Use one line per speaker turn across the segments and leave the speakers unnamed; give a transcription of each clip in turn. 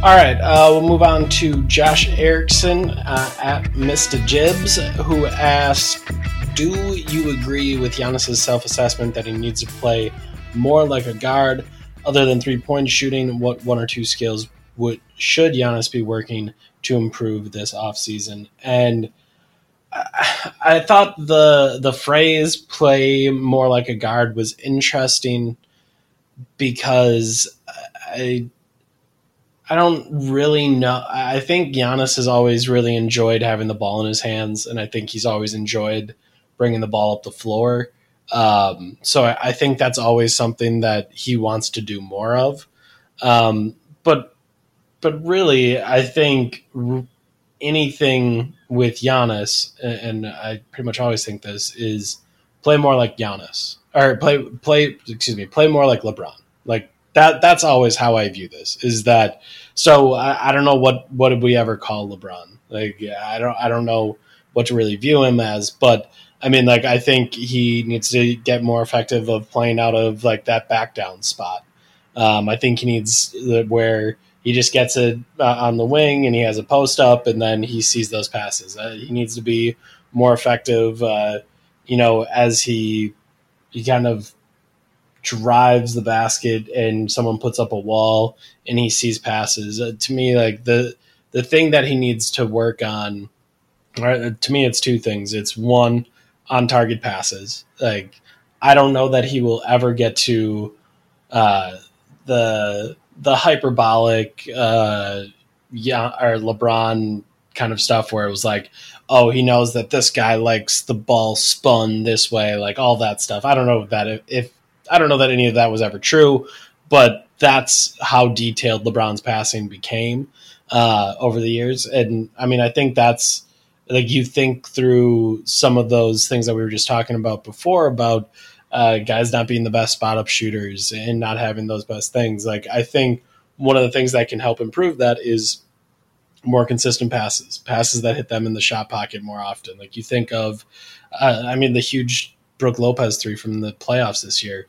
All right, uh, we'll move on to Josh Erickson uh, at Mr. Jibs, who asks, "Do you agree with Giannis's self-assessment that he needs to play more like a guard, other than three-point shooting? What one or two skills would should Giannis be working to improve this offseason?" And I, I thought the the phrase "play more like a guard" was interesting because I I don't really know. I think Giannis has always really enjoyed having the ball in his hands, and I think he's always enjoyed bringing the ball up the floor. Um, so I, I think that's always something that he wants to do more of. Um, but but really, I think anything with Giannis, a- and I pretty much always think this is play more like Giannis, or play play excuse me, play more like LeBron. Like that. That's always how I view this. Is that so? I, I don't know what what did we ever call LeBron? Like I don't I don't know what to really view him as, but. I mean, like I think he needs to get more effective of playing out of like that back down spot. Um, I think he needs the, where he just gets it uh, on the wing and he has a post up and then he sees those passes. Uh, he needs to be more effective, uh, you know, as he he kind of drives the basket and someone puts up a wall and he sees passes. Uh, to me, like the the thing that he needs to work on, or, to me, it's two things. It's one on target passes. Like I don't know that he will ever get to uh, the the hyperbolic uh, yeah or LeBron kind of stuff where it was like, oh, he knows that this guy likes the ball spun this way, like all that stuff. I don't know that if, if I don't know that any of that was ever true, but that's how detailed LeBron's passing became uh, over the years. And I mean, I think that's like you think through some of those things that we were just talking about before about uh, guys not being the best spot up shooters and not having those best things. Like I think one of the things that can help improve that is more consistent passes, passes that hit them in the shot pocket more often. Like you think of, uh, I mean, the huge Brook Lopez three from the playoffs this year,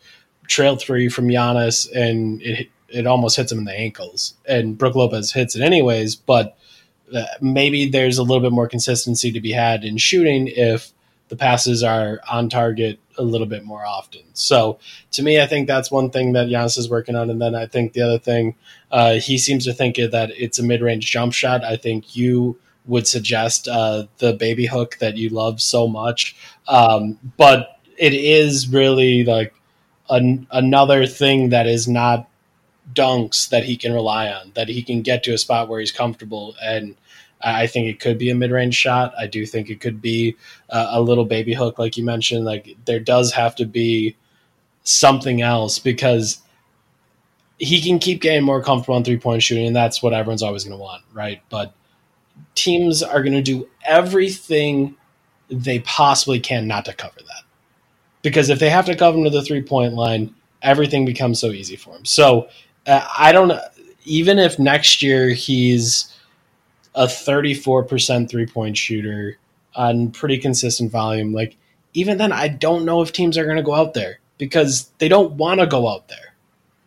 trail three from Giannis, and it it almost hits him in the ankles. And Brook Lopez hits it anyways, but uh, maybe there's a little bit more consistency to be had in shooting if the passes are on target a little bit more often. So to me, I think that's one thing that Giannis is working on. And then I think the other thing, uh, he seems to think that it's a mid range jump shot. I think you would suggest uh, the baby hook that you love so much. Um, but it is really like an, another thing that is not dunks that he can rely on, that he can get to a spot where he's comfortable. And I think it could be a mid range shot. I do think it could be a little baby hook, like you mentioned. Like there does have to be something else because he can keep getting more comfortable on three point shooting, and that's what everyone's always going to want, right? But teams are going to do everything they possibly can not to cover that. Because if they have to come to the three point line, everything becomes so easy for him. So uh, I don't even if next year he's a 34% three point shooter on pretty consistent volume, like even then, I don't know if teams are going to go out there because they don't want to go out there.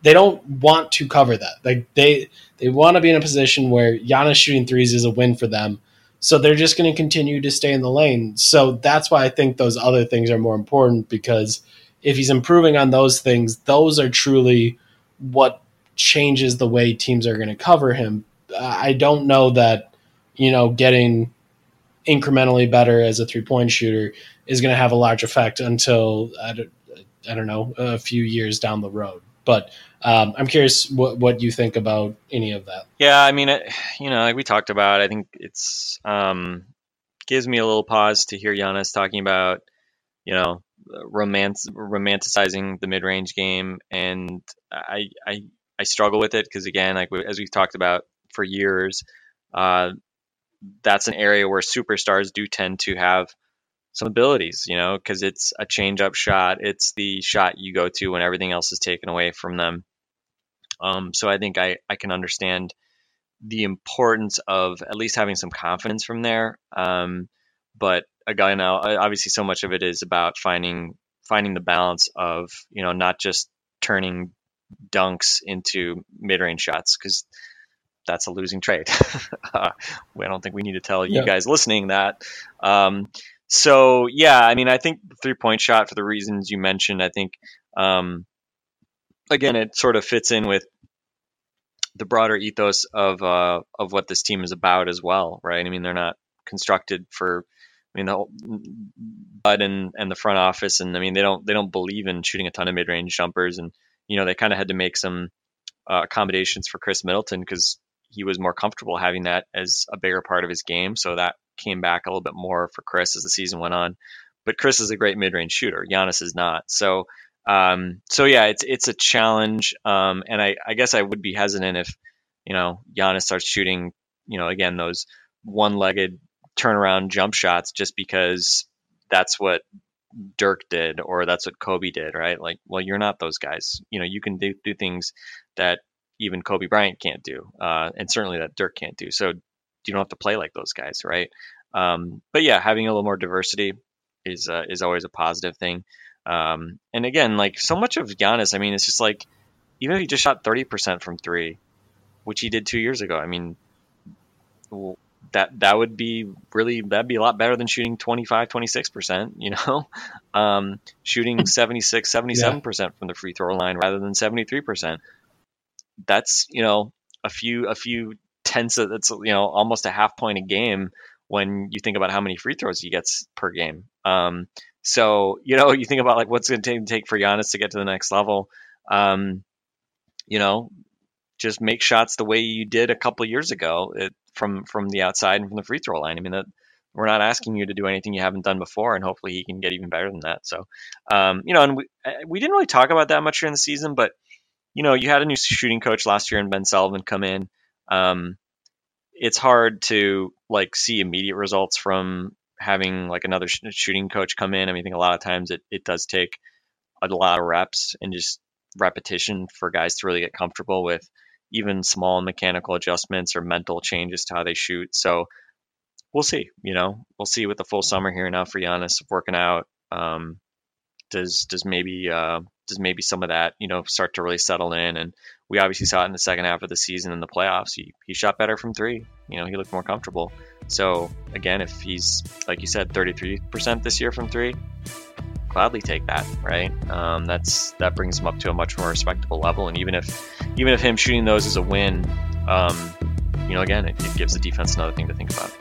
They don't want to cover that. Like they they want to be in a position where Giannis shooting threes is a win for them. So they're just going to continue to stay in the lane. So that's why I think those other things are more important because if he's improving on those things, those are truly what changes the way teams are going to cover him. I don't know that, you know, getting incrementally better as a three point shooter is going to have a large effect until, I don't, I don't know, a few years down the road. But um, I'm curious what what you think about any of that.
Yeah, I mean, it, you know, like we talked about, I think it's um, gives me a little pause to hear Giannis talking about, you know, romance romanticizing the mid range game, and I I I struggle with it because again, like as we've talked about for years, uh, that's an area where superstars do tend to have some abilities, you know, because it's a change up shot. It's the shot you go to when everything else is taken away from them. Um, so I think I, I can understand the importance of at least having some confidence from there. Um, but again, now obviously so much of it is about finding finding the balance of you know not just turning dunks into mid range shots because that's a losing trade. uh, I don't think we need to tell you
Yeah.
guys listening that. Um, so yeah, I mean, I think three point shot for the reasons you mentioned, I think um, again it sort of fits in with the broader ethos of uh, of what this team is about as well, right? I mean, they're not constructed for. I mean, the whole Bud and, and the front office, and I mean, they don't they don't believe in shooting a ton of mid range jumpers, and you know, they kind of had to make some uh, accommodations for Khris Middleton because he was more comfortable having that as a bigger part of his game. So that came back a little bit more for Khris as the season went on. But Khris is a great mid range shooter. Giannis is not. So um, so yeah, it's it's a challenge. Um, and I, I guess I would be hesitant if, you know, Giannis starts shooting, you know, again, those one legged turnaround jump shots just because that's what Dirk did or that's what Kobe did, right? Like, well, you're not those guys. You know, you can do, do things that even Kobe Bryant can't do, uh, and certainly that Dirk can't do. So you don't have to play like those guys, right? Um, but yeah, having a little more diversity is uh, is always a positive thing. Um, and again, like so much of Giannis, I mean, it's just like even if he just shot thirty percent from three, which he did two years ago, I mean, that that would be really that'd be a lot better than shooting 25 26% you know um, shooting 76 77% from the free throw line rather than 73% that's you know a few a few tenths of that's you know almost a half point a game when you think about how many free throws he gets per game um, so you know you think about like what's going to take for Giannis to get to the next level um, you know just make shots the way you did a couple years ago it, from from the outside and from the free throw line. I mean that we're not asking you to do anything you haven't done before, and hopefully he can get even better than that. So, um, you know, and we uh, we didn't really talk about that much during the season, but you know, you had a new shooting coach last year and Ben Sullivan come in. Um, it's hard to like see immediate results from having like another sh- shooting coach come in. I mean, I think a lot of times it, it does take a lot of reps and just repetition for guys to really get comfortable with even small mechanical adjustments or mental changes to how they shoot. So we'll see. You know, we'll see with the full summer here now for Giannis working out. Um, does does maybe uh, does maybe some of that you know start to really settle in? And we obviously saw it in the second half of the season in the playoffs. He he shot better from three. You know, he looked more comfortable. So again, if he's like you said, 33% this year from three, gladly take that, right? Um, that's that brings him up to a much more respectable level. And even if even if him shooting those is a win, um, you know, again, it, it gives the defense another thing to think about.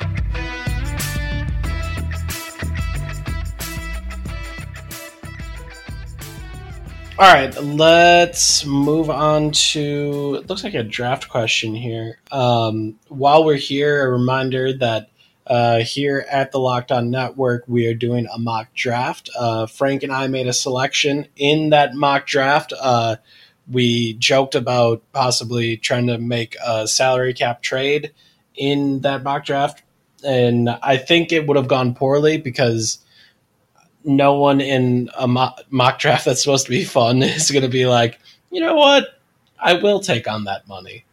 All right, let's move on to. It looks like a draft question here. Um, while we're here, a reminder that uh, here at the Locked On Network, we are doing a mock draft. Uh, Frank and I made a selection in that mock draft. Uh, we joked about possibly trying to make a salary cap trade in that mock draft, and I think it would have gone poorly because no one in a mock draft that's supposed to be fun is going to be like, you know what? I will take on that money.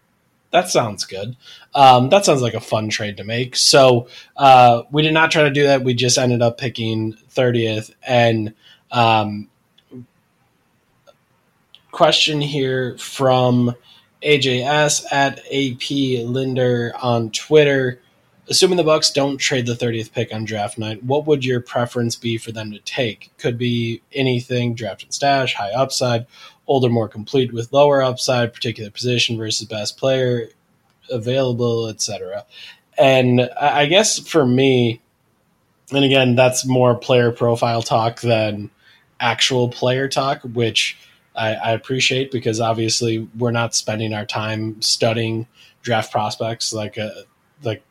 That sounds good. Um, that sounds like a fun trade to make. So uh, we did not try to do that. We just ended up picking 30th. And um, question here from AJS at AP Linder on Twitter. Assuming the Bucks don't trade the 30th pick on draft night, what would your preference be for them to take? Could be anything, draft and stash, high upside, older, more complete with lower upside, particular position versus best player available, etc. And I guess for me, and again, that's more player profile talk than actual player talk, which I, I appreciate because obviously we're not spending our time studying draft prospects like a like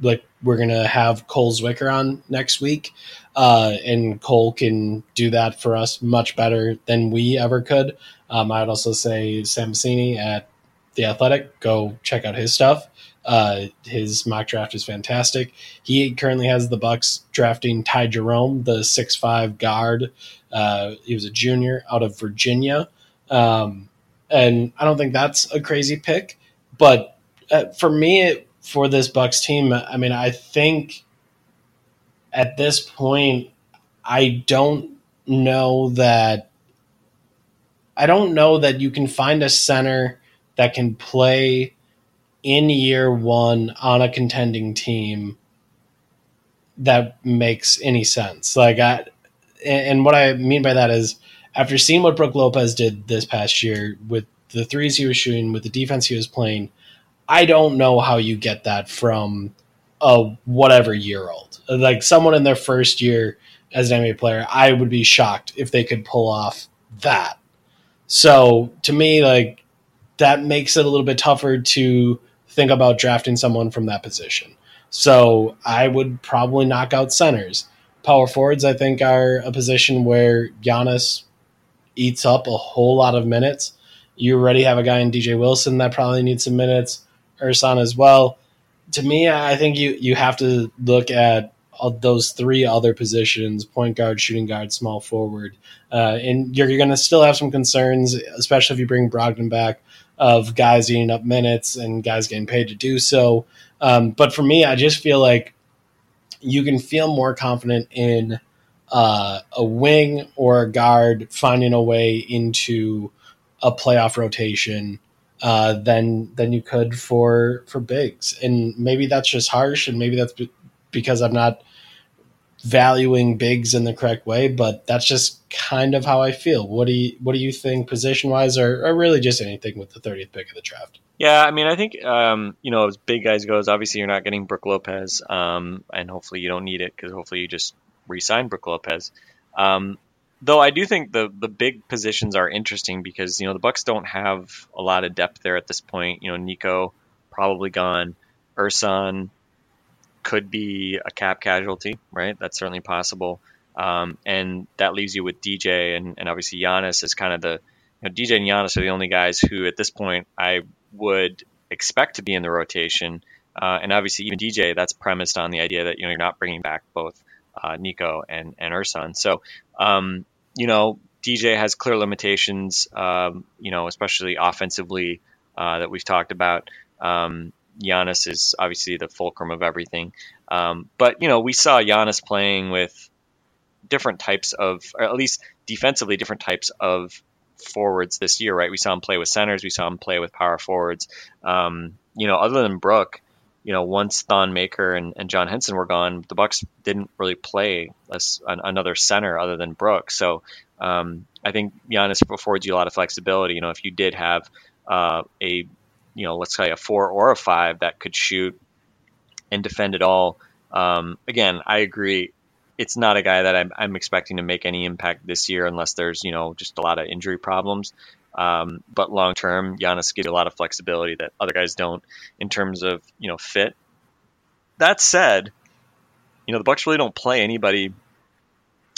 like we're gonna have Cole Zwicker on next week, uh, and Cole can do that for us much better than we ever could. Um, I'd also say Sam Vecenie at the Athletic, go check out his stuff. Uh, his mock draft is fantastic. He currently has the Bucks drafting Ty Jerome, the six five guard. Uh, he was a junior out of Virginia, um, and I don't think that's a crazy pick. But uh, for me, it, for this Bucks team, I mean, I think at this point, I don't know that. I don't know that you can find a center that can play in year one on a contending team that makes any sense. Like I, and what I mean by that is after seeing what Brooke Lopez did this past year with the threes he was shooting, with the defense he was playing, I don't know how you get that from a whatever year old. Like someone in their first year as an NBA player, I would be shocked if they could pull off that. So to me, like that makes it a little bit tougher to think about drafting someone from that position. So I would probably knock out centers. Power forwards, I think, are a position where Giannis eats up a whole lot of minutes. You already have a guy in DJ Wilson that probably needs some minutes. Ersan as well. To me, I think you you have to look at those three other positions: point guard, shooting guard, small forward, uh, and you're, you're going to still have some concerns, especially if you bring Brogdon back, of guys eating up minutes and guys getting paid to do so. Um, but for me, I just feel like you can feel more confident in uh, a wing or a guard finding a way into a playoff rotation uh, than than you could for for bigs. And maybe that's just harsh, and maybe that's be- because I'm not valuing bigs in the correct way. But that's just kind of how I feel. What do you what do you think position wise, or, or really just anything with the 30th pick of the draft?
Yeah, I mean, I think um, you know as big guys goes, obviously you're not getting Brook Lopez, um, and hopefully you don't need it because hopefully you just re-sign Brook Lopez. Um, though I do think the the big positions are interesting because you know the Bucks don't have a lot of depth there at this point. You know, Nico probably gone, Ersan could be a cap casualty, right? That's certainly possible. Um, and that leaves you with DJ and, and obviously Giannis is kind of the you know, DJ and Giannis are the only guys who at this point I would expect to be in the rotation. Uh, and obviously even DJ, that's premised on the idea that you know you're not bringing back both uh, Nico and and Ersan. So um, you know DJ has clear limitations. Um, you know especially offensively uh, that we've talked about. Um, Giannis is obviously the fulcrum of everything. Um, but you know we saw Giannis playing with different types of, or at least defensively, different types of forwards this year, right? We saw him play with centers, we saw him play with power forwards. Um, you know, other than Brook, you know, once Thon Maker and, and John Henson were gone, the Bucks didn't really play as an, another center other than Brooks. So um, I think Giannis affords you a lot of flexibility. You know, if you did have uh, a, you know, let's say a four or a five that could shoot and defend it all. Um, again, I agree it's not a guy that I'm, I'm expecting to make any impact this year unless there's you know just a lot of injury problems. Um, but long term, Giannis gives you a lot of flexibility that other guys don't in terms of you know fit. That said, you know the Bucks really don't play anybody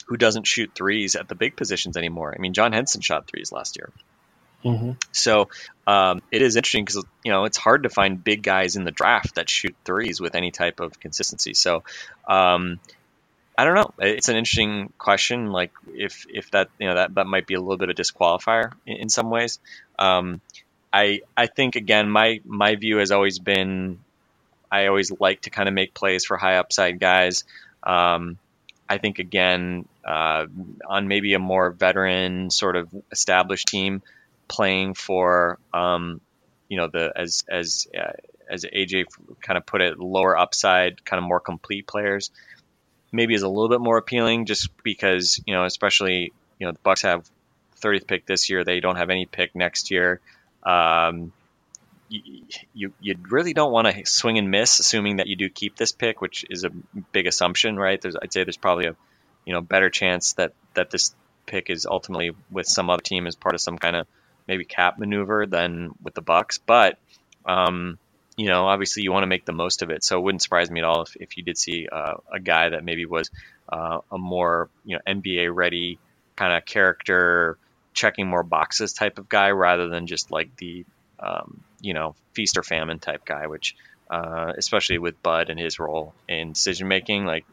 who doesn't shoot threes at the big positions anymore. I mean, John Henson shot threes last year.
Mm-hmm.
So um, it is interesting because you know it's hard to find big guys in the draft that shoot threes with any type of consistency. So um, I don't know. It's an interesting question. Like if if that you know that that might be a little bit of disqualifier in, in some ways. Um, I I think again my my view has always been I always like to kind of make plays for high upside guys. Um, I think again uh, on maybe a more veteran sort of established team playing for um, you know the as as uh, as AJ kind of put it lower upside kind of more complete players maybe is a little bit more appealing just because, you know, especially, you know, the Bucks have 30th pick this year. They don't have any pick next year. Um, you, you, you really don't want to swing and miss, assuming that you do keep this pick, which is a big assumption, right? There's, I'd say there's probably a, you know, better chance that, that this pick is ultimately with some other team as part of some kind of maybe cap maneuver than with the Bucks. But um, you know, obviously you want to make the most of it. So it wouldn't surprise me at all if, if you did see uh, a guy that maybe was uh, a more you know NBA ready kind of character, checking more boxes type of guy rather than just like the um, you know feast or famine type guy, which uh, especially with Bud and his role in decision making, like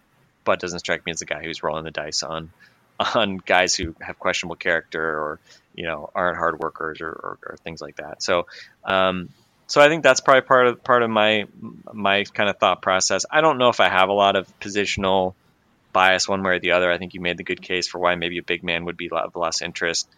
Bud doesn't strike me as a guy who's rolling the dice on on guys who have questionable character or you know aren't hard workers or, or, or things like that. So um, so I think that's probably part of part of my my kind of thought process. I don't know if I have a lot of positional bias one way or the other. I think you made the good case for why maybe a big man would be of less interest.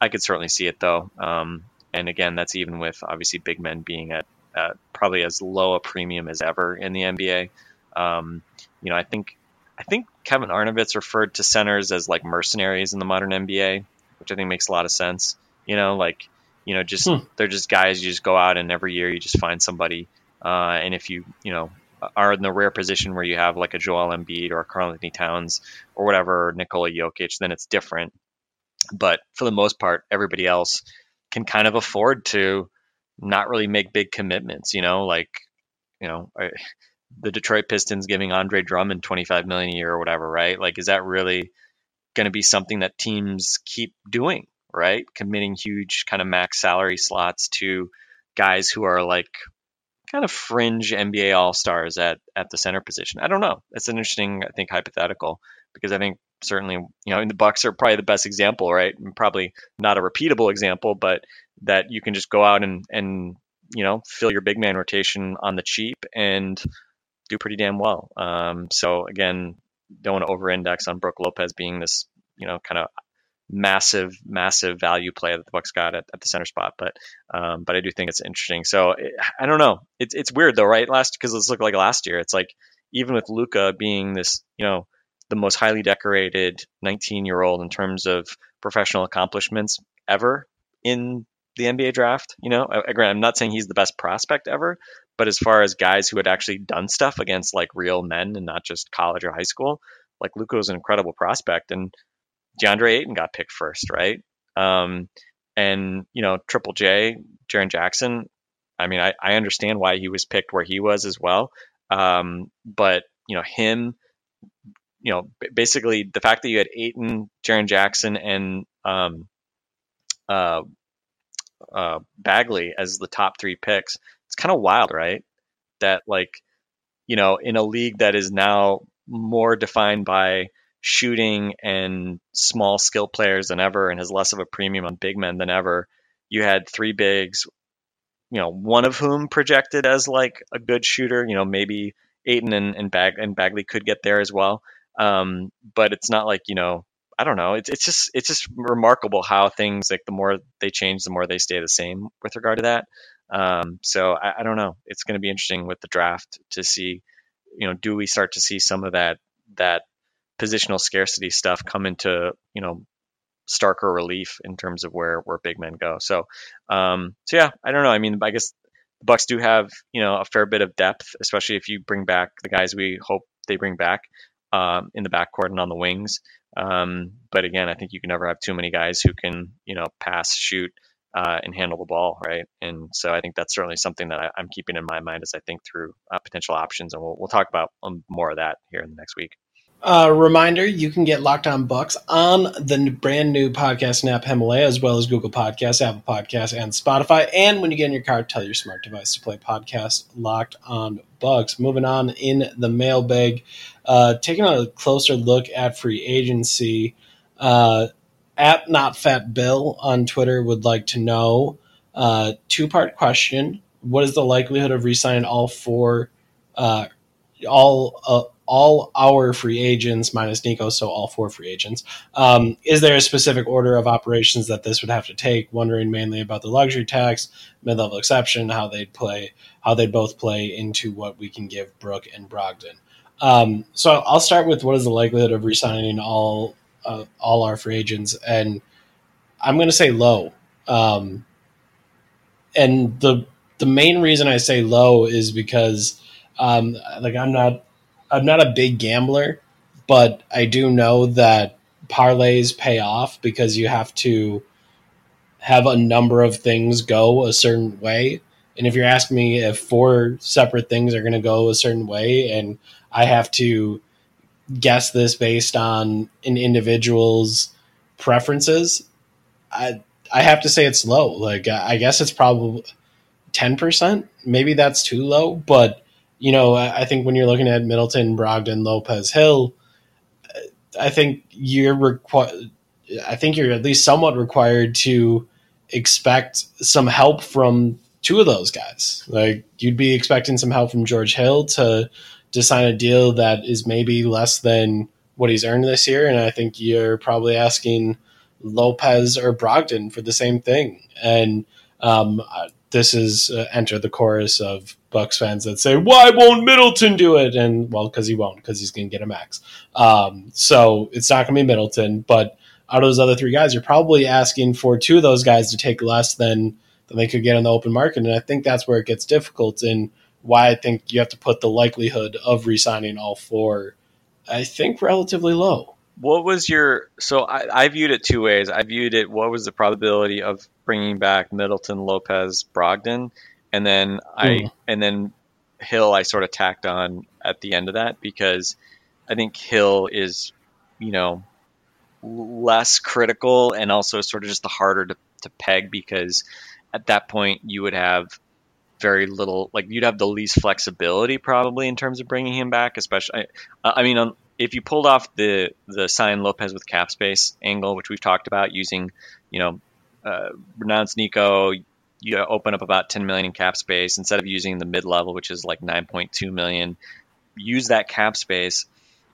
I could certainly see it though. Um, and again, that's even with obviously big men being at, at probably as low a premium as ever in the NBA. Um, you know, I think I think Kevin Arnovitz referred to centers as like mercenaries in the modern NBA, which I think makes a lot of sense. You know, like you know, just hmm. they're just guys you just go out and every year you just find somebody. Uh, and if you you know are in the rare position where you have like a Joel Embiid or a Karl-Anthony Towns or whatever Nikola Jokic, then it's different. But for the most part, everybody else can kind of afford to not really make big commitments. You know, like you know. the Detroit Pistons giving Andre Drummond 25 million a year or whatever, right? Like, is that really going to be something that teams keep doing? Right? Committing huge kind of max salary slots to guys who are like kind of fringe NBA all stars at at the center position. I don't know. It's an interesting, I think, hypothetical because I think certainly, you know, the Bucks are probably the best example, right? And probably not a repeatable example, but that you can just go out and and you know fill your big man rotation on the cheap and do pretty damn well. Um, so again, don't want to over index on Brook Lopez being this you know kind of massive, massive value play that the Bucks got at, at the center spot. But um, but I do think it's interesting. So it, I don't know. It's it's weird though, right? Last because let's look like last year. It's like even with Luka being this, you know, the most highly decorated 19 year old in terms of professional accomplishments ever in the NBA draft. You know, again, I'm not saying he's the best prospect ever, but as far as guys who had actually done stuff against like real men and not just college or high school, like Luka was an incredible prospect. And DeAndre Ayton got picked first, right? Um, and you know, Triple J, Jaren Jackson. I mean, I, I understand why he was picked where he was as well. Um, but you know, him, you know, basically the fact that you had Ayton, Jaren Jackson, and um, uh, uh, Bagley as the top three picks, it's kind of wild, right? That like, you know, in a league that is now more defined by shooting and small skill players than ever and has less of a premium on big men than ever. You had three bigs, you know, one of whom projected as like a good shooter, you know, maybe Ayton and, and, Bag- and Bagley could get there as well. Um, but it's not like, you know, I don't know. It's, it's just it's just remarkable how things like the more they change, the more they stay the same with regard to that. Um, so I, I don't know. It's going to be interesting with the draft to see, you know, do we start to see some of that that positional scarcity stuff come into you know starker relief in terms of where where big men go. So um, so yeah, I don't know. I mean, I guess the Bucks do have you know a fair bit of depth, especially if you bring back the guys we hope they bring back um, in the backcourt and on the wings. Um, but again, I think you can never have too many guys who can you know pass, shoot, uh, and handle the ball, right? And so I think that's certainly something that I, am keeping in my mind as I think through uh, potential options, and we'll we'll talk about um, more of that here in the next week.
Uh, reminder you can get Locked On Bucks on the brand new podcast app Himalaya, as well as Google Podcasts, Apple Podcasts, and Spotify. And when you get in your car, tell your smart device to play podcast Locked On Bucks. Moving on in the mailbag, uh, taking a closer look at free agency. Uh, at Not Fat Bill on Twitter would like to know uh, two part question: What is the likelihood of re-signing all four, uh, all uh, all our free agents minus Nico, so all four free agents. Um, is there a specific order of operations that this would have to take? Wondering mainly about the luxury tax, mid-level exception, how they'd play, how they'd both play into what we can give Brook and Brogdon. Um, so I'll start with what is the likelihood of resigning all uh, all our free agents, and I'm going to say low. Um, and the the main reason I say low is because um, like I'm not I'm not a big gambler, but I do know that parlays pay off because you have to have a number of things go a certain way. And if you're asking me if four separate things are going to go a certain way, and I have to guess this based on an individual's preferences, I I have to say it's low. Like I guess it's probably ten percent. Maybe that's too low, but you know I think when you're looking at Middleton, Brogdon, Lopez, Hill, I think you're required. I think you're at least somewhat required to expect some help from two of those guys. Like you'd be expecting some help from George Hill to to sign a deal that is maybe less than what he's earned this year, and I think you're probably asking Lopez or Brogdon for the same thing. And um, this is uh, enter the chorus of Bucks fans that say, "Why won't Middleton do it?" And well, because he won't, because he's going to get a max. Um, so it's not going to be Middleton, but out of those other three guys, you're probably asking for two of those guys to take less than than they could get on the open market, and I think that's where it gets difficult, and why I think you have to put the likelihood of re-signing all four, I think, relatively low.
What was your so I, I viewed it two ways. I viewed it what was the probability of bringing back Middleton, Lopez, Brogdon, and then I
Hmm.
and then Hill I sort of tacked on at the end of that because I think Hill is you know less critical and also sort of just the harder to, to peg because at that point you would have very little like you'd have the least flexibility probably in terms of bringing him back especially I, I mean um, if you pulled off the the sign Lopez with cap space angle which we've talked about using you know uh, renounce Nico you open up about 10 million in cap space. Instead of using the mid level which is like 9.2 million use that cap space.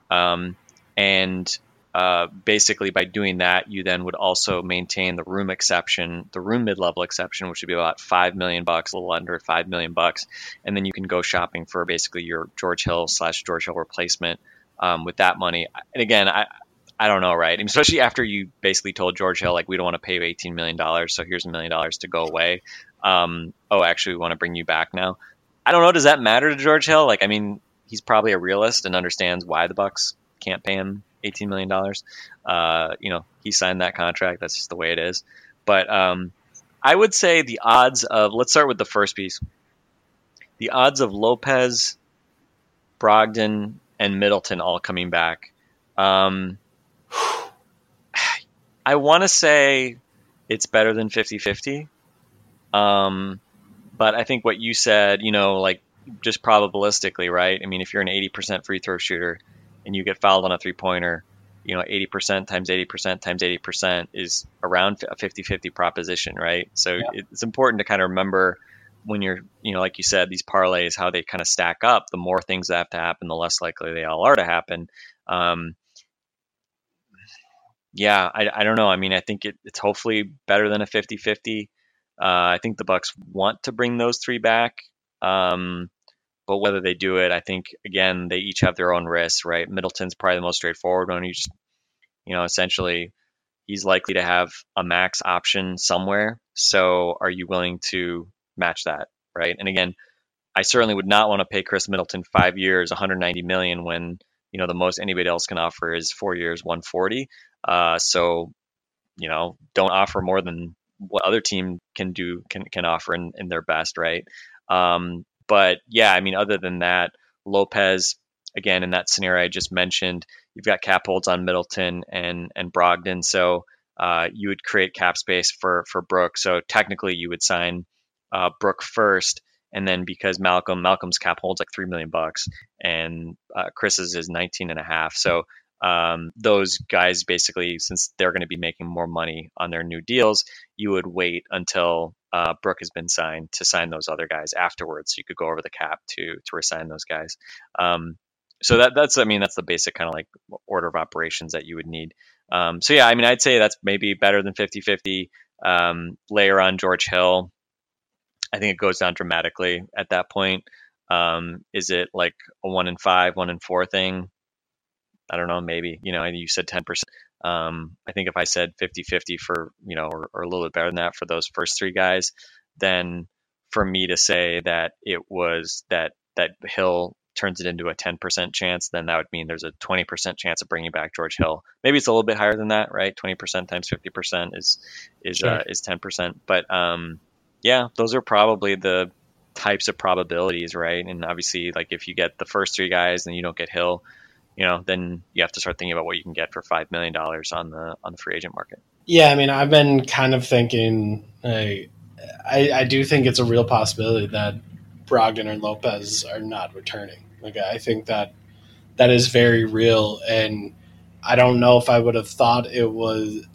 Um, and uh, basically by doing that you then would also maintain the room exception the room mid-level exception which would be about 5 million bucks a little under 5 million bucks. And then you can go shopping for basically your george hill slash george hill replacement um, with that money. And again i I don't know, right? Especially after you basically told George Hill, like, we don't want to pay you $18 million, so here's a million dollars to go away. Um, oh, actually, we want to bring you back now. I don't know. Does that matter to George Hill? Like, I mean, he's probably a realist and understands why the Bucks can't pay him $18 million. Uh, you know, he signed that contract. That's just the way it is. But um, I would say the odds of, let's start with the first piece. The odds of Lopez, Brogdon, and Middleton all coming back. Um, I want to say it's better than 50 50. Um, but I think what you said, you know, like just probabilistically, right? I mean, if you're an 80% free throw shooter and you get fouled on a three pointer, you know, 80% times 80% times 80% is around a 50 50 proposition, right? So
Yeah.
it's important to kind of remember when you're, you know, like you said, these parlays, how they kind of stack up. The more things that have to happen, the less likely they all are to happen. Um, yeah, I, I don't know. I mean, I think it, it's hopefully better than a 50 50. Uh, I think the Bucks want to bring those three back. Um, but whether they do it, I think again they each have their own risks, right? Middleton's probably the most straightforward one. You just, you know, essentially he's likely to have a max option somewhere. So are you willing to match that, right? And again, I certainly would not want to pay Khris Middleton five years, 190 million when you know the most anybody else can offer is four years, 140. Uh, so you know, don't offer more than what other team can do can can offer in, in their best, right? Um, but yeah, I mean, other than that, Lopez again in that scenario I just mentioned, you've got cap holds on Middleton and and Brogdon, so uh, you would create cap space for for Brook. So technically, you would sign uh, Brook first, and then because Malcolm Malcolm's cap holds like three million bucks, and uh, Khris's is 19 and a half. So um, those guys basically, since they're going to be making more money on their new deals, you would wait until uh, Brook has been signed to sign those other guys afterwards. So you could go over the cap to to resign those guys. Um, so that that's I mean that's the basic kind of like order of operations that you would need. Um, so yeah, I mean I'd say that's maybe better than 50-50. Um, layer on George Hill. I think it goes down dramatically at that point. Um, is it like a one in five, one in four thing? I don't know, maybe, you know, you said 10%. Um, I think if I said 50 50 for, you know, or, or a little bit better than that for those first three guys, then for me to say that it was that, that Hill turns it into a 10% chance, then that would mean there's a 20% chance of bringing back George Hill. Maybe it's a little bit higher than that, right? 20% times 50% is is uh, is 10%. But um, yeah, those are probably the types of probabilities, right? And obviously, like if you get the first three guys and you don't get Hill, you know, then you have to start thinking about what you can get for five million dollars on the on the free agent market.
Yeah, I mean, I've been kind of thinking. I, I, I do think it's a real possibility that Brogdon or Lopez are not returning. Like, I think that that is very real, and I don't know if I would have thought it was.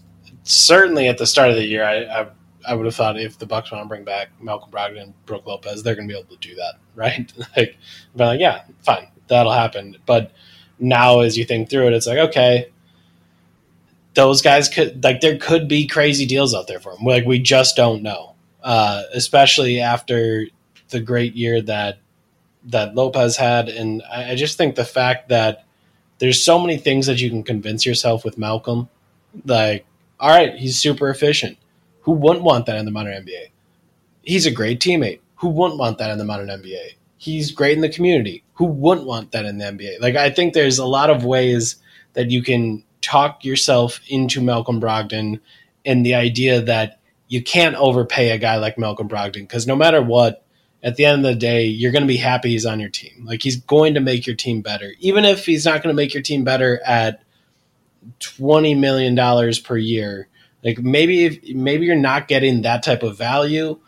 Certainly, at the start of the year, I, I, I would have thought if the Bucks want to bring back Malcolm Brogdon and Brook Lopez, they're going to be able to do that, right? like, but like, yeah, fine, that'll happen. But now, as you think through it, it's like, okay, those guys could like there could be crazy deals out there for them. Like we just don't know, uh, especially after the great year that that Lopez had, and I, I just think the fact that there's so many things that you can convince yourself with Malcolm. Like, all right, he's super efficient. Who wouldn't want that in the modern NBA? He's a great teammate. Who wouldn't want that in the modern NBA? He's great in the community. Who wouldn't want that in the NBA? Like, I think there's a lot of ways that you can talk yourself into Malcolm Brogdon and the idea that you can't overpay a guy like Malcolm Brogdon because no matter what, at the end of the day, you're going to be happy he's on your team. Like he's going to make your team better, even if he's not going to make your team better at twenty million dollars per year. Like maybe if, maybe you're not getting that type of value,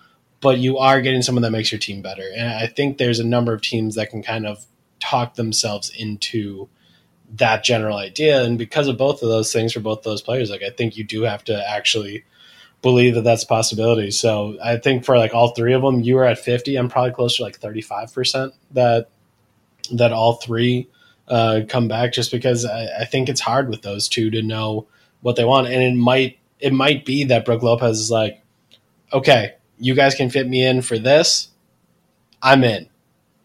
but you are getting someone that makes your team better. And I think there's a number of teams that can kind of talk themselves into that general idea. And because of both of those things for both those players, like I think you do have to actually believe that that's a possibility. So I think for like all three of them, you were at 50. I'm probably closer to like 35% that, that all three uh, come back just because I, I think it's hard with those two to know what they want. And it might, it might be that Brook Lopez is like, okay, you guys can fit me in for this. I'm in.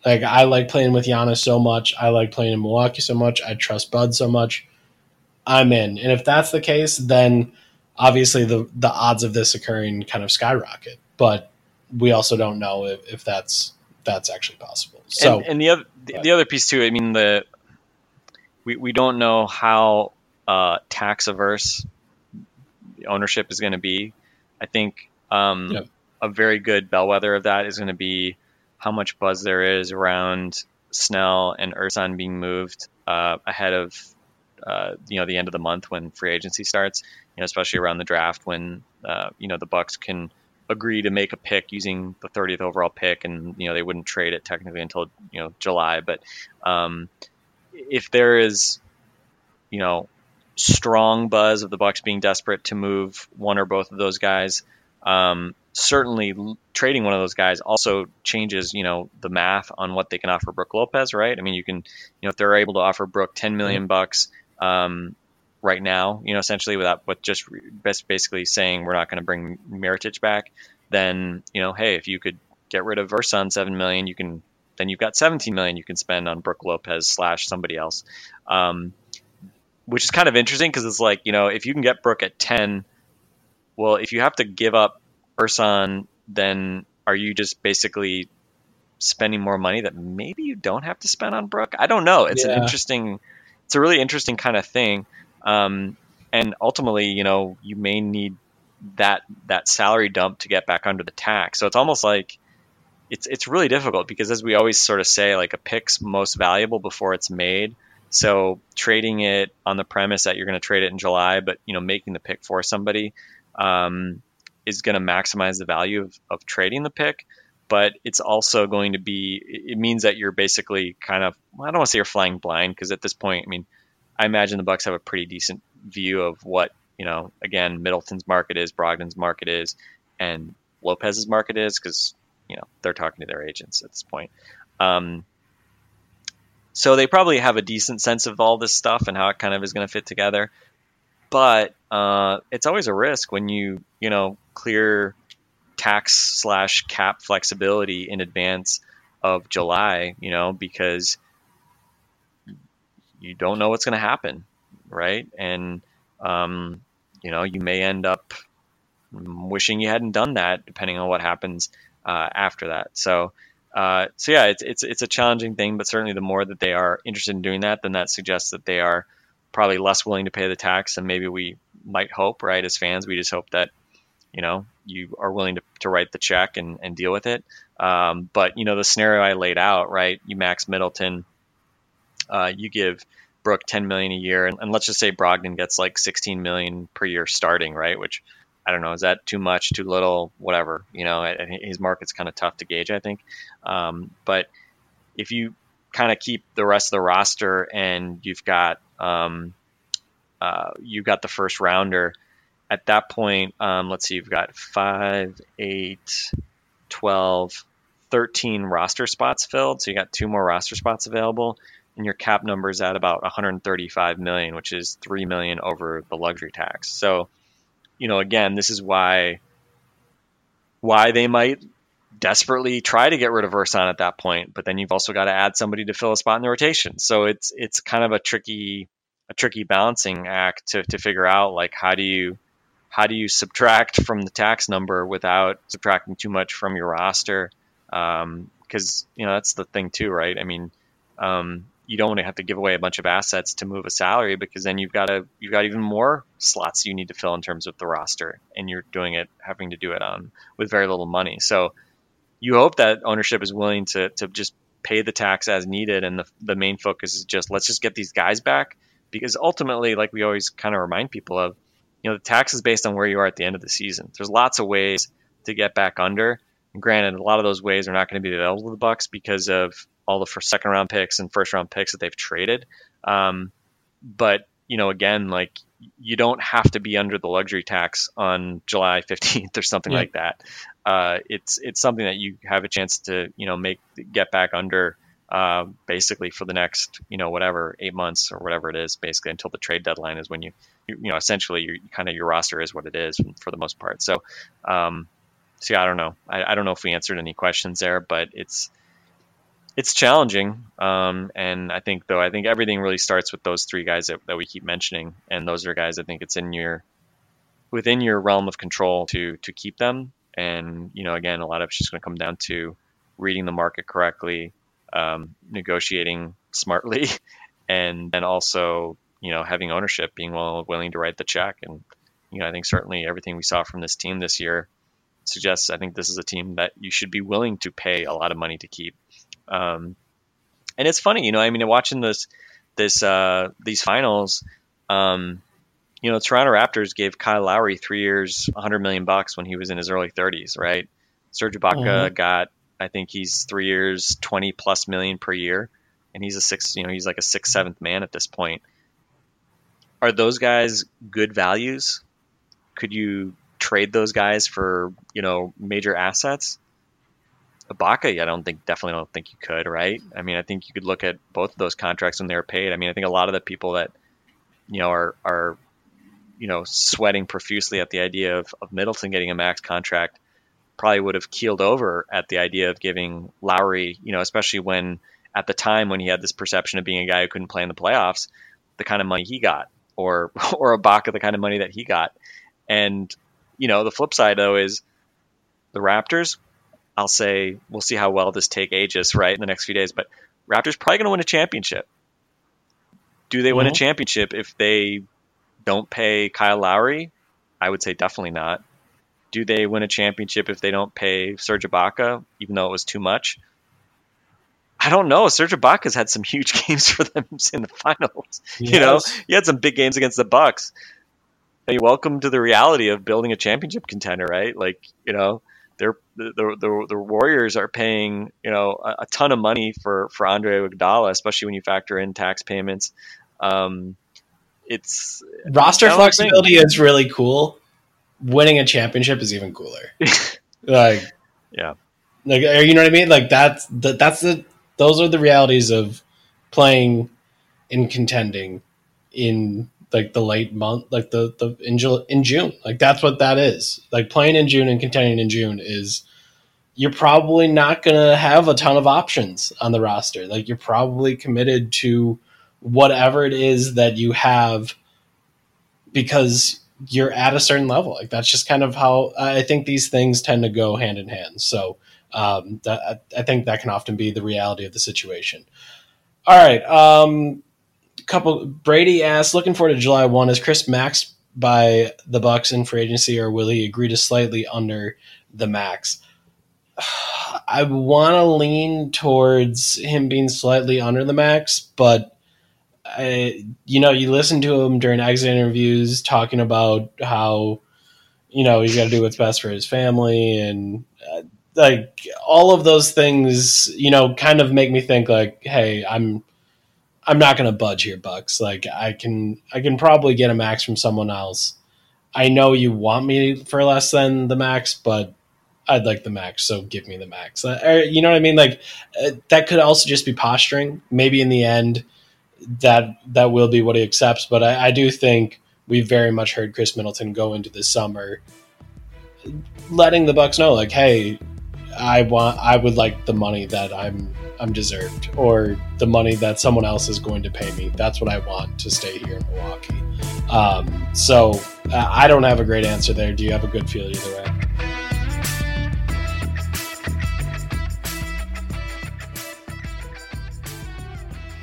Like I like playing with Giannis so much. I like playing in Milwaukee so much. I trust Bud so much. I'm in. And if that's the case, then obviously the the odds of this occurring kind of skyrocket. But we also don't know if, if that's that's actually possible. So
and, and the other the, the other piece too. I mean the we we don't know how uh, tax averse the ownership is going to be. I think um,
Yep.
A very good bellwether of that is going to be how much buzz there is around Snell and Ersan being moved uh, ahead of uh, you know the end of the month when free agency starts. You know, especially around the draft when uh, you know the Bucks can agree to make a pick using the 30th overall pick, and you know they wouldn't trade it technically until you know July. But um, if there is, you know, strong buzz of the Bucks being desperate to move one or both of those guys, um, certainly l- trading one of those guys also changes, you know, the math on what they can offer Brook Lopez, right? I mean, you can, you know, if they're able to offer Brook 10 million bucks um, right now, you know, essentially without with just basically saying we're not going to bring Mirotic back, then you know, hey, if you could get rid of Ersan seven million, you can then you've got 17 million you can spend on Brook Lopez slash somebody else. Um, which is kind of interesting because it's like, you know, if you can get Brook at 10, well, if you have to give up Ersan, then are you just basically spending more money that maybe you don't have to spend on Brook? I don't know. It's an interesting, it's a really interesting kind of thing. Um, and ultimately, you know, you may need that that salary dump to get back under the tax. So it's almost like it's it's really difficult because as we always sort of say, like a pick's most valuable before it's made. So trading it on the premise that you're going to trade it in July, but you know making the pick for somebody um, is going to maximize the value of, of trading the pick. But it's also going to be it means that you're basically kind of I don't want to say you're flying blind because at this point, I mean, I imagine the Bucks have a pretty decent view of what you know. Again, Middleton's market is, Brogdon's market is, and Lopez's market is because you know they're talking to their agents at this point. Um, so they probably have a decent sense of all this stuff and how it kind of is going to fit together. But uh, it's always a risk when you you know clear tax slash cap flexibility in advance of July, you know, because you don't know what's going to happen, right? And um, you know, you may end up wishing you hadn't done that, depending on what happens uh, after that. So Uh, so yeah, it's it's it's a challenging thing, but certainly the more that they are interested in doing that, then that suggests that they are probably less willing to pay the tax than maybe we might hope, right? As fans, we just hope that you know you are willing to, to write the check and, and deal with it. Um, but you know the scenario I laid out, right? You max Middleton, uh, you give Brook 10 million a year, and, and let's just say Brogdon gets like 16 million per year starting, right? Which I don't know, is that too much, too little, whatever? You know, his market's kind of tough to gauge, I think. Um, but if you kind of keep the rest of the roster and you've got um, uh, you've got the first rounder. At that point um, let's see you've got 5 8 12 13 roster spots filled. So you got two more roster spots available and your cap number is at about 135 million which is 3 million over the luxury tax. So you know again this is why why they might desperately try to get rid of Ersan at that point, but then you've also got to add somebody to fill a spot in the rotation. So it's it's kind of a tricky a tricky balancing act to, to figure out like how do you how do you subtract from the tax number without subtracting too much from your roster? Because you know that's the thing too, right? I mean, um, you don't want to have to give away a bunch of assets to move a salary because then you've got to you've got even more slots you need to fill in terms of the roster, and you're doing it having to do it on with very little money. So you hope that ownership is willing to to just pay the tax as needed, and the the main focus is just let's just get these guys back because ultimately, like we always kind of remind people of, you know, the tax is based on where you are at the end of the season. There's lots of ways to get back under. And granted, a lot of those ways are not going to be available to the Bucks because of all the first, second round picks and first round picks that they've traded. Um, but you know, again, like you don't have to be under the luxury tax on July 15th or something
Yeah.
like that. Uh, it's it's something that you have a chance to you know make get back under uh, basically for the next you know whatever eight months or whatever it is basically until the trade deadline is when you you, you know essentially your kind of your roster is what it is for the most part. So um, so yeah, I don't know. I, I don't know if we answered any questions there, but it's it's challenging. Um, and I think though, I think everything really starts with those three guys that, that we keep mentioning, and those are guys I think it's in your within your realm of control to to keep them. And you know, again, a lot of it's just going to come down to reading the market correctly, um, negotiating smartly, and then also you know having ownership, being well willing to write the check. And you know, I think certainly everything we saw from this team this year suggests I think this is a team that you should be willing to pay a lot of money to keep. Um, and it's funny, you know, I mean, watching this, this, uh, these finals, um, you know, Toronto Raptors gave Kyle Lowry three years, 100 million bucks when he was in his early 30s, right? Serge Ibaka got, I think he's three years, 20 plus million per year, and he's a six, you know, he's like a sixth, seventh man at this point. Are those guys good values? Could you trade those guys for, you know, major assets? Ibaka, I don't think, definitely don't think you could, right? I mean, I think you could look at both of those contracts when they were paid. I mean, I think a lot of the people that, you know, are, are, you know, sweating profusely at the idea of, of Middleton getting a max contract probably would have keeled over at the idea of giving Lowry, you know, especially when at the time when he had this perception of being a guy who couldn't play in the playoffs, the kind of money he got, or or Ibaka the kind of money that he got. And, you know, the flip side though is the Raptors, I'll say we'll see how well this take ages, right, in the next few days. But Raptors probably going to win a championship. Do they win a
Mhm.
championship if they don't pay Kyle Lowry? I would say definitely not. Do they win a championship if they don't pay Serge Ibaka, even though it was too much? I don't know. Serge Ibaka's had some huge games for them in the finals. You know,
Yes.
he had some big games against the Bucks. Hey, welcome to the reality of building a championship contender, right? Like, you know, they're the the, the Warriors are paying you know a, a ton of money for for Andre Iguodala, especially when you factor in tax payments. Um, it's
roster
thing.
flexibility is really cool. Winning a championship is even cooler. like,
Yeah.
like or you know what I mean? Like that's the, that's the those are the realities of playing and contending in like the late month, like the the in, in June. Like that's what that is. Like playing in June and contending in June is you're probably not going to have a ton of options on the roster. Like you're probably committed to whatever it is that you have because you're at a certain level. Like that's just kind of how I think these things tend to go hand in hand. So Um, that, I think that can often be the reality of the situation. All right. Um, couple Brady asks, looking forward to July one. Is Khris maxed by the Bucks in free agency, or will he agree to slightly under the max? I want to lean towards him being slightly under the max, but I, you know, you listen to him during exit interviews talking about how you know he's got to do what's best for his family and uh, like all of those things you know kind of make me think like hey i'm i'm not going to budge here bucks. Like i can i can probably get a max from someone else. I know you want me for less than the max but i'd like the max so give me the max. Uh, you know what i mean? Like uh, that could also just be posturing. Maybe in the end that that will be what he accepts but i, I do think we very much heard Khris Middleton go into the summer letting the bucks know like hey I want I would like the money that I'm I'm deserved or the money that someone else is going to pay me. That's what I want to stay here in Milwaukee. Um, so uh, I don't have a great answer there. Do you have a good feel either way?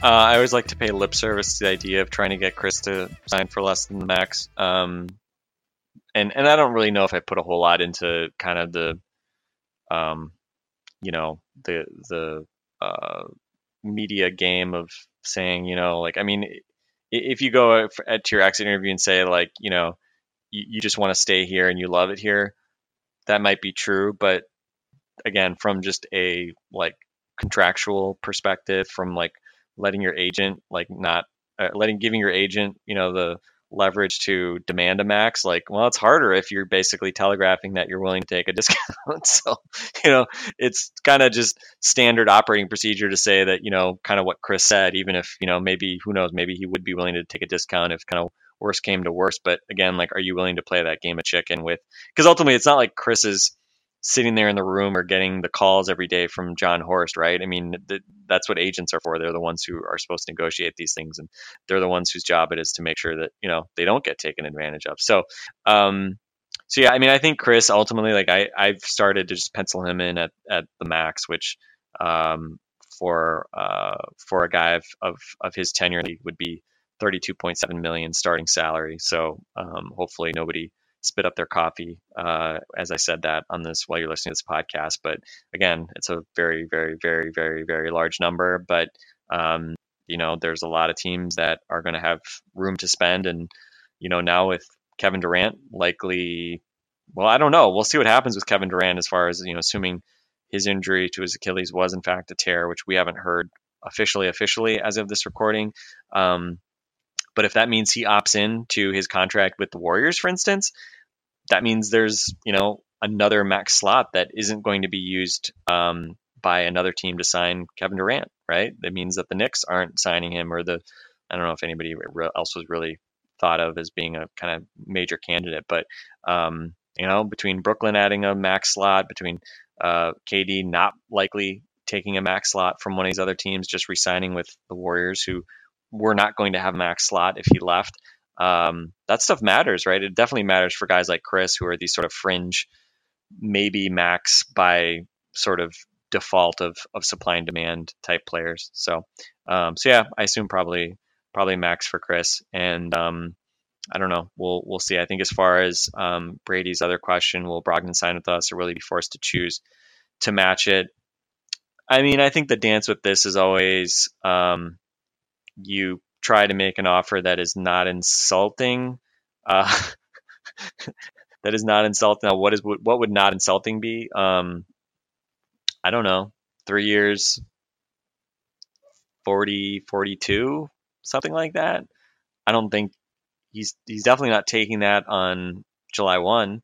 Uh, I always like to pay lip service to the idea of trying to get Khris to sign for less than the max. Um, and and I don't really know if I put a whole lot into kind of the, um, you know, the the uh, media game of saying, you know, like I mean, if you go at your exit interview and say like, you know, you, you just want to stay here and you love it here, that might be true. But again, from just a like contractual perspective, from like letting your agent like not uh, letting giving your agent you know the leverage to demand a max like well it's harder if you're basically telegraphing that you're willing to take a discount. So you know it's kind of just standard operating procedure to say that you know kind of what Khris said even if you know maybe who knows maybe he would be willing to take a discount if kind of worst came to worst. But again like are you willing to play that game of chicken with because ultimately it's not like Khris is sitting there in the room or getting the calls every day from Jon Horst, right? I mean, th- that's what agents are for. They're the ones who are supposed to negotiate these things, and they're the ones whose job it is to make sure that you know they don't get taken advantage of. So, um, so yeah, I mean, I think Khris ultimately, like, I I've started to just pencil him in at at the max, which um, for uh, for a guy of, of of his tenure would be 32.7 million starting salary. So um, hopefully nobody spit up their coffee uh, as I said that on this while you're listening to this podcast. But again, it's a very, very, very, very, very large number. But um, you know, there's a lot of teams that are going to have room to spend, and you know, now with Kevin Durant likely, well, I don't know. We'll see what happens with Kevin Durant as far as you know, assuming his injury to his Achilles was in fact a tear, which we haven't heard officially, officially as of this recording. Um, but if that means he opts in to his contract with the Warriors, for instance, that means there's you know another max slot that isn't going to be used um, by another team to sign Kevin Durant, right? That means that the Knicks aren't signing him, or the I don't know if anybody else was really thought of as being a kind of major candidate, but um, you know between Brooklyn adding a max slot, between uh, KD not likely taking a max slot from one of these other teams, just re-signing with the Warriors, who were not going to have max slot if he left um, that stuff matters, right? It definitely matters for guys like Khris, who are these sort of fringe, maybe max by sort of default of of supply and demand type players. So, um, so yeah, I assume probably probably max for Khris, and um, I don't know. We'll we'll see. I think as far as um, Brady's other question, will Brogdon sign with us, or will he be forced to choose to match it? I mean, I think the dance with this is always um, you try to make an offer that is not insulting. Uh, that is not insulting. Now, what is what would not insulting be? Um, I don't know. Three years, 40, 42, something like that. I don't think he's he's definitely not taking that on July one.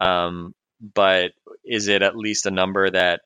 Um, but is it at least a number that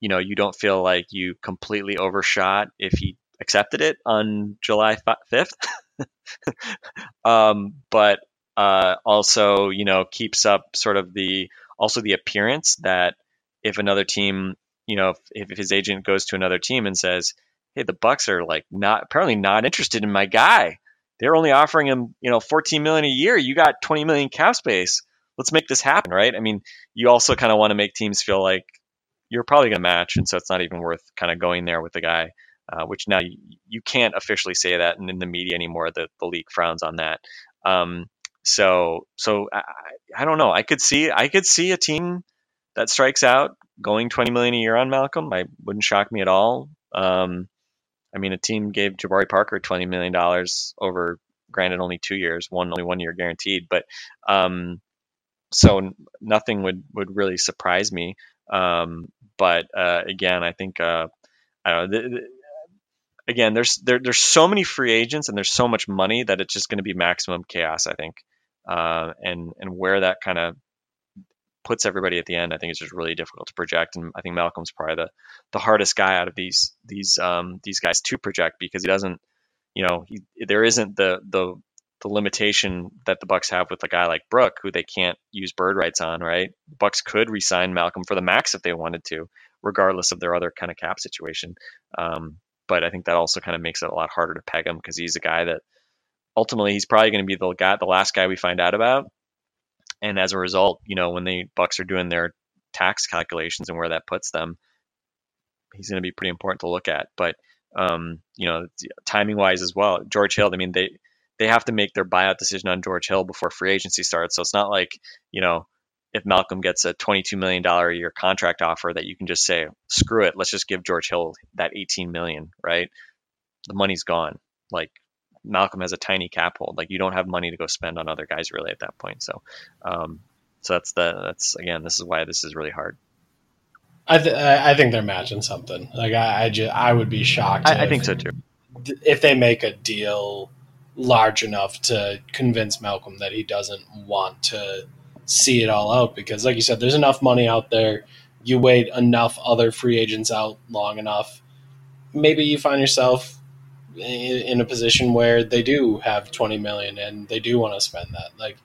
you know you don't feel like you completely overshot if he accepted it on July fifth? um, but uh, also you know keeps up sort of the also the appearance that if another team you know if, if his agent goes to another team and says hey the bucks are like not apparently not interested in my guy they're only offering him you know 14 million a year you got 20 million cap space let's make this happen right i mean you also kind of want to make teams feel like you're probably going to match, and so it's not even worth kind of going there with the guy. Uh, which now you, you can't officially say that in, in the media anymore. The the league frowns on that. Um, so so I, I don't know. I could see I could see a team that strikes out going 20 million a year on Malcolm. I wouldn't shock me at all. Um, I mean, a team gave Jabari Parker 20 million dollars over, granted, only two years, one only one year guaranteed, but um, so nothing would would really surprise me. Um, but uh, again, I think uh, I don't know. The, the, again, there's there, there's so many free agents and there's so much money that it's just going to be maximum chaos. I think, uh, and and where that kind of puts everybody at the end, I think it's just really difficult to project. And I think Malcolm's probably the the hardest guy out of these these um, these guys to project because he doesn't, you know, he, there isn't the the the limitation that the Bucks have with a guy like Brook, who they can't use bird rights on, right? The Bucks could resign Malcolm for the max if they wanted to, regardless of their other kind of cap situation. Um, but I think that also kind of makes it a lot harder to peg him because he's a guy that ultimately he's probably going to be the guy, the last guy we find out about. And as a result, you know, when the Bucks are doing their tax calculations and where that puts them, he's going to be pretty important to look at. But um, you know, timing wise as well, George Hill. I mean, they they have to make their buyout decision on George Hill before free agency starts. So it's not like you know if Malcolm gets a $22 million a year contract offer that you can just say, screw it, let's just give George Hill that 18 million, right? The money's gone. Like Malcolm has a tiny cap hold. Like you don't have money to go spend on other guys really at that point. So, um, so that's the, that's again, this is why this is really hard.
I, th- I think they're matching something. Like I, I, I would be shocked.
I, I think so too.
If they make a deal large enough to convince Malcolm that he doesn't want to see it all out, because like you said, there's enough money out there. You wait enough other free agents out long enough, maybe you find yourself in, a position where they do have 20 million and they do want to spend that. Like,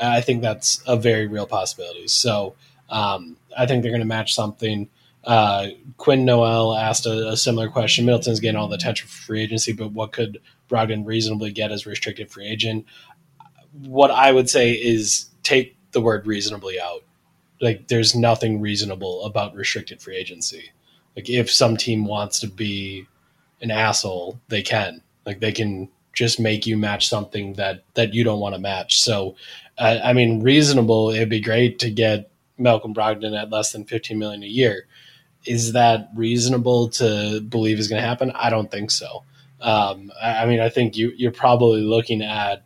I think that's a very real possibility. So um, I think they're going to match something. Uh, Quinn Noel asked a, a similar question. Middleton's getting all the attention for free agency, but what could Brogdon reasonably get as restricted free agent? What I would say is take the word reasonably out. Like, there's nothing reasonable about restricted free agency. Like, if some team wants to be an asshole, they can. Like, they can just make you match something that that you don't want to match. So, uh, I mean, reasonable. It'd be great to get Malcolm Brogdon at less than 15 million a year. Is that reasonable to believe is going to happen? I don't think so. Um, I, I mean, I think you you're probably looking at.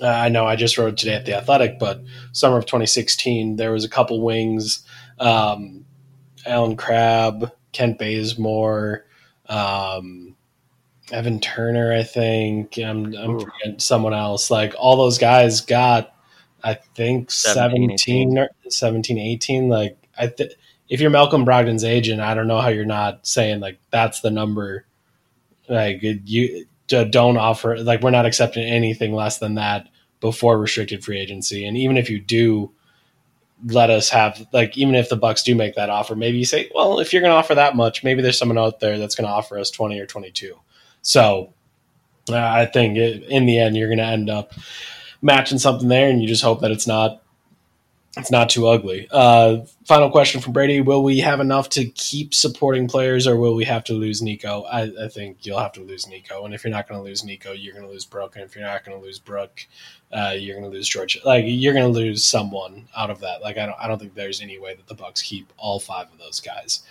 Uh, I know I just wrote today at the Athletic, but summer of 2016, there was a couple wings. Um, Allen Crabbe, Kent Bazemore, um, Evan Turner, I think. I'm, I'm someone else. Like all those guys got, I think
17,
17, or 17 18. Like I th- if you're Malcolm Brogdon's agent, I don't know how you're not saying like that's the number. Like you don't offer like we're not accepting anything less than that before restricted free agency. And even if you do let us have like even if the Bucks do make that offer, maybe you say, well, if you're going to offer that much, maybe there's someone out there that's going to offer us 20 or 22. So uh, I think it, in the end you're going to end up matching something there, and you just hope that it's not it's not too ugly. Uh, final question from Brady: Will we have enough to keep supporting players, or will we have to lose Nico? I, I think you'll have to lose Nico, and if you're not going to lose Nico, you're going to lose Brook, and if you're not going to lose Brook, uh, you're going to lose George. Like you're going to lose someone out of that. Like I don't, I don't think there's any way that the Bucks keep all five of those guys.